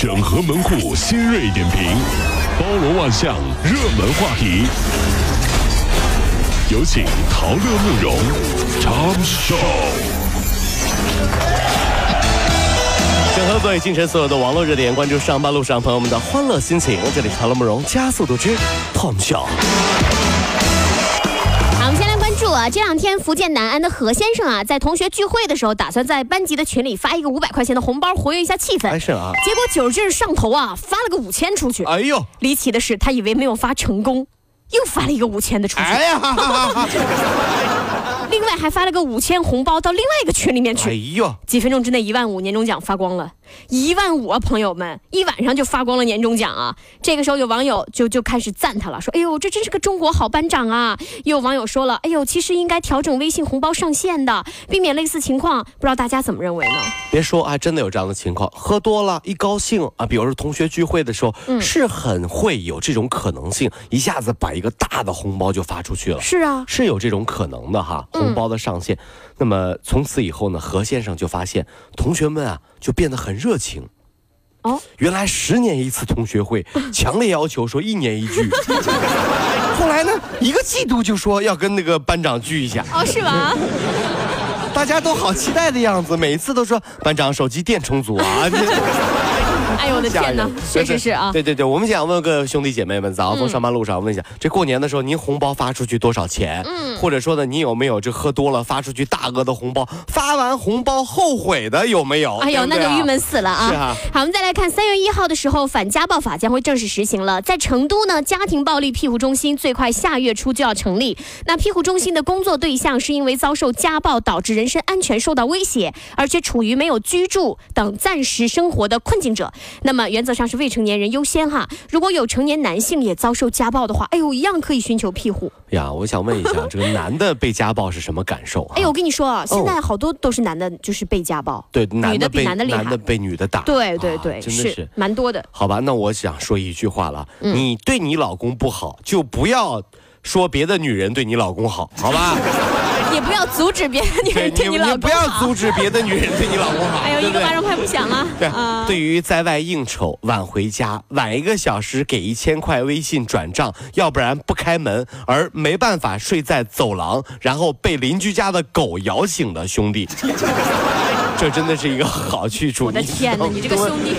整合门户新锐点评，包罗万象，热门话题。有请陶乐慕容长寿。整合最近城所有的网络热点，关注上班路上朋友们的欢乐心情。这里是陶乐慕容加速度之 Tom Show。这两天福建南安的何先生啊，在同学聚会的时候，打算在班级的群里发一个五百块钱的红包，活跃一下气氛。哎是啊，结果酒劲儿上头啊，发了个五千出去。哎呦，离奇的是，他以为没有发成功，又发了一个五千的出去。哎呀，哈哈哈哈另外还发了个五千红包到另外一个群里面去哎去。呦，几分钟之内，一万五年终奖发光了，一万五啊，朋友们，一晚上就发光了年终奖啊！这个时候有网友就就开始赞他了，说：“哎呦，这真是个中国好班长啊！”也有网友说了：“哎呦，其实应该调整微信红包上限的，避免类似情况。”不知道大家怎么认为呢？别说啊，真的有这样的情况，喝多了，一高兴啊，比如说同学聚会的时候，嗯是很会有这种可能性，一下子把一个大的红包就发出去了。是啊，是有这种可能的哈，红包的上限。那么从此以后呢，何先生就发现同学们啊就变得很热情。哦，原来十年一次同学会，强烈要求说一年一聚。后来呢，一个季度就说要跟那个班长聚一下，哦，是吗？大家都好期待的样子，每一次都说班长手机电充足啊。哎呦我的天哪，确实是啊。对对对，我们想问个兄弟姐妹们，早上从上班路上问一下，这过年的时候您红包发出去多少钱？嗯，或者说呢，你有没有这喝多了发出去大额的红包，发完红包后悔的有没有？哎呦，那就郁闷死了啊！是啊好，我们再来看三月一号的时候，反家暴法将会正式实行了。在成都呢，家庭暴力庇护中心最快下月初就要成立。那庇护中心的工作对象是因为遭受家暴导致人身安全受到威胁，而且处于没有居住等暂时生活的困境者。那么原则上是未成年人优先哈。如果有成年男性也遭受家暴的话，哎呦，一样可以寻求庇护。呀，我想问一下，这个男的被家暴是什么感受啊？哎呦，我跟你说啊，现在好多都是男的，就是被家暴。对，男女的比被男的厉害被女的打，啊对对对，真的是。蛮多的。好吧，那我想说一句话了，嗯你对你老公不好，就不要说别的女人对你老公好，好吧？也不要阻止别的女人对你你老公你不要阻止别的女人对你老公好，哎呦，一个巴掌拍不响了。对，啊对于在外应酬晚回家，晚一个小时给一千块微信转账，要不然不开门，而没办法睡在走廊，然后被邻居家的狗咬醒的兄弟，这真的是一个好去处。我的天哪，你这个兄弟，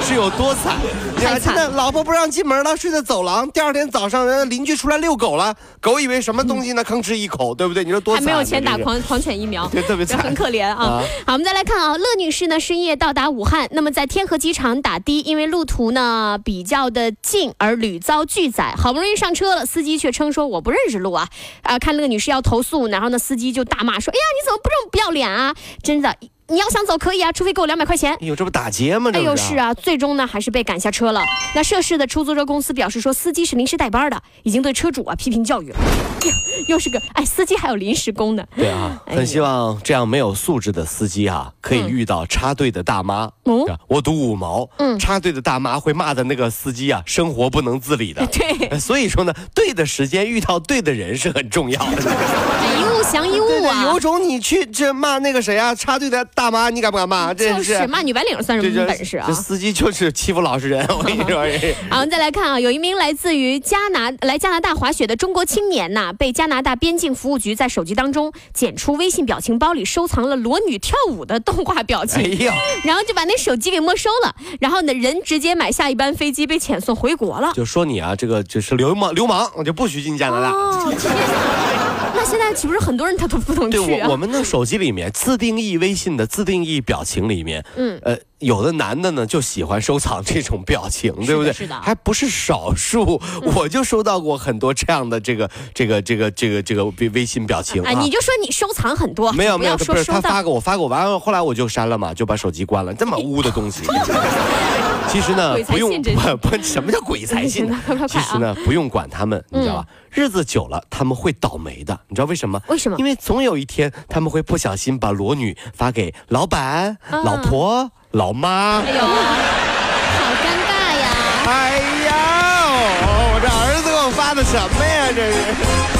是有多惨？太惨真的，老婆不让进门了，睡在走廊。第二天早上，人家邻居出来遛狗了，狗以为什么东西呢？吭哧一口，对不对？你说多惨？还没有钱打狂狂犬疫苗，对特别惨。这很可怜啊。啊。好，我们再来看啊，乐女士呢深夜到达武汉，那么在天河机场打的，因为路途呢比较的近，而屡遭拒载，好不容易上车了，司机却称说我不认识路啊，啊，看乐女士要投诉，然后呢司机就大骂说，哎呀，你怎么不这么不要脸啊？真的，你要想走可以啊，除非给我两百块钱。哎呦，这不打劫吗？哎呦，是啊，最终呢还是被赶下车了。那涉事的出租车公司表示说，司机是临时代班的，已经对车主啊批评教育了。又 又是个哎，司机还有临时工呢。对啊，很希望这样没有素质的司机啊，可以遇到插队的大妈。嗯我赌五毛，嗯插队的大妈会骂的那个司机啊，生活不能自理的。对呃所以说呢，对的时间遇到对的人是很重要的。一物降一物啊有。种你去这骂那个谁啊，插队的大妈，你敢不敢骂？真就是骂女白领算什这这么本事啊这？司机就是欺负老实人，我跟你说。好，我们再来看啊，有一名来自于加拿来加拿大滑雪的中国青年呐、被加拿大边境服务局在手机当中检出微信表情包里收藏了裸女跳舞的动画表哎情，呀，然后就把那手机给没收了，然后呢，人直接买下一班飞机被遣送回国了。就说你啊，这个就是流氓，流氓，我就不许进加拿大。那现在岂不是很多人他都不能对去啊我，我？们的手机里面自定义微信的自定义表情里面，嗯呃，有的男的呢就喜欢收藏这种表情，对不对？是的嗯还不是少数，我就收到过很多这样的这个这个这个这个这个微微信表情哎，啊你。就说你收藏很多，没有没有，不不是。他发给我，发给我完了，后来我就删了嘛，就把手机关了。这么污的东西，其实呢不用不不，什么叫鬼才 信！其实呢不用管他们，你知道吧？日子久了他们会倒霉的，你知道为什么？为什么因为总有一天他们会不小心把裸女发给老板、啊老婆、老妈。哎呦，好尴尬呀！哎呀，我这儿子给我发的什么呀？这是。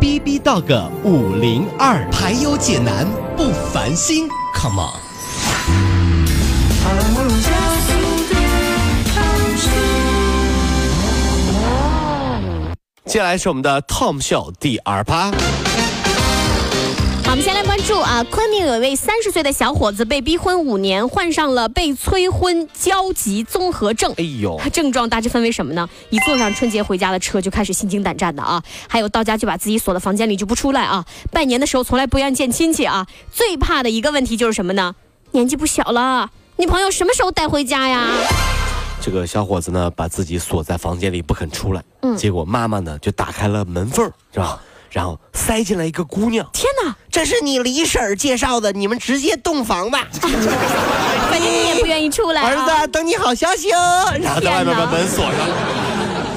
B B 到个五零二，排忧解难不烦心，Come on。接下来是我们的 Tom 秀第二趴。好，我们先来关注啊，昆明有一位三十岁的小伙子被逼婚五年，患上了被催婚焦急综合症。哎呦，症状大致分为什么呢？一坐上春节回家的车就开始心惊胆战的啊，还有到家就把自己锁在房间里就不出来啊，拜年的时候从来不愿见亲戚啊，最怕的一个问题就是什么呢？年纪不小了，女朋友什么时候带回家呀？这个小伙子呢，把自己锁在房间里不肯出来，嗯，结果妈妈呢就打开了门缝儿，是吧？然后塞进来一个姑娘，天哪，这是你李婶儿介绍的，你们直接洞房吧。反正你也不愿意出来、啊。儿子，等你好消息哦。然后在外面把门锁上。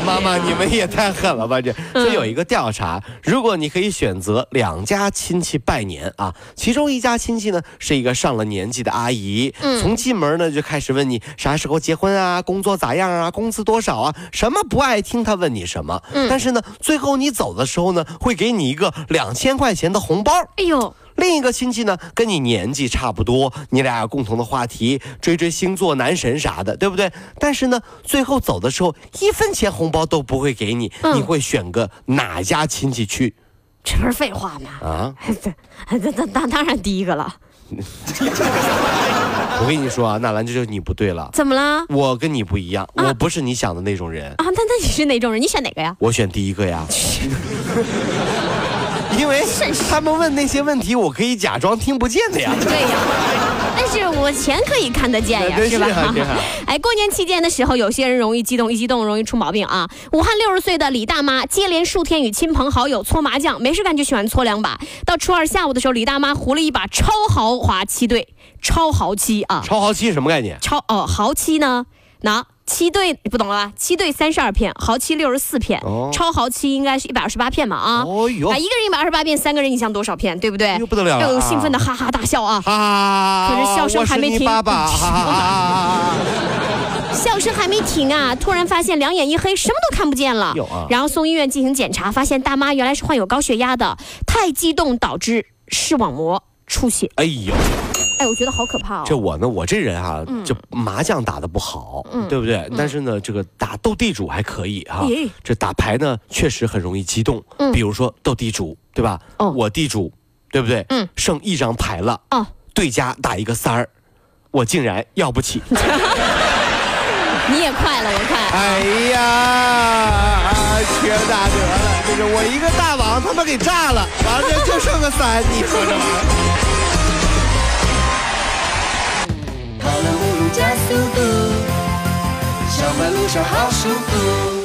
妈妈，你们也太狠了吧！这这有一个调查，如果你可以选择两家亲戚拜年啊，其中一家亲戚呢是一个上了年纪的阿姨，从进门呢就开始问你啥时候结婚啊，工作咋样啊，工资多少啊，什么不爱听他问你什么，但是呢，最后你走的时候呢，会给你一个两千块钱的红包。哎呦。另一个亲戚呢，跟你年纪差不多，你俩有共同的话题，追追星座、男神啥的，对不对？但是呢，最后走的时候，一分钱红包都不会给你，嗯你会选个哪家亲戚去这不是废话吗？啊？这这当当然第一个了。我跟你说啊，纳兰，这就你不对了。怎么了？我跟你不一样，我不是你想的那种人，啊，那那你是哪种人？你选哪个呀？我选第一个呀。因为他们问那些问题，我可以假装听不见的呀。对呀，但是我钱可以看得见呀，对是吧？哎，过年期间的时候，有些人容易激动，一激动容易出毛病啊。武汉六十岁的李大妈接连数天与亲朋好友搓麻将，没事干就喜欢搓两把。到初二下午的时候，李大妈胡了一把超豪华七对，超豪七啊，超豪七什么概念？超哦豪七呢？那七对不懂了吧？七对三十二片，豪七六十四片，哦超豪七应该是一百二十八片嘛啊？哦哟啊，一个人一百二十八片，三个人你想多少片，对不对？哟不得了了兴奋的哈哈大笑啊！啊！可是笑声还没停 哈哈哈哈笑声还没停啊，突然发现两眼一黑，什么都看不见了。有啊然后送医院进行检查，发现大妈原来是患有高血压的，太激动导致视网膜出血。哎呦，哎，我觉得好可怕哦。这我呢，我这人啊，嗯这麻将打得不好，对不对？但是呢，这个打斗地主还可以哈、咦这打牌呢，确实很容易激动。比如说斗地主，对吧？我地主，对不对？嗯，剩一张牌了，哦，对家打一个三儿，我竟然要不起。你也快了，我看。哎呀，啊缺大德了！这是我一个大王他妈给炸了，完了就剩个三，你说这玩意儿。加速度，上班路上好舒服。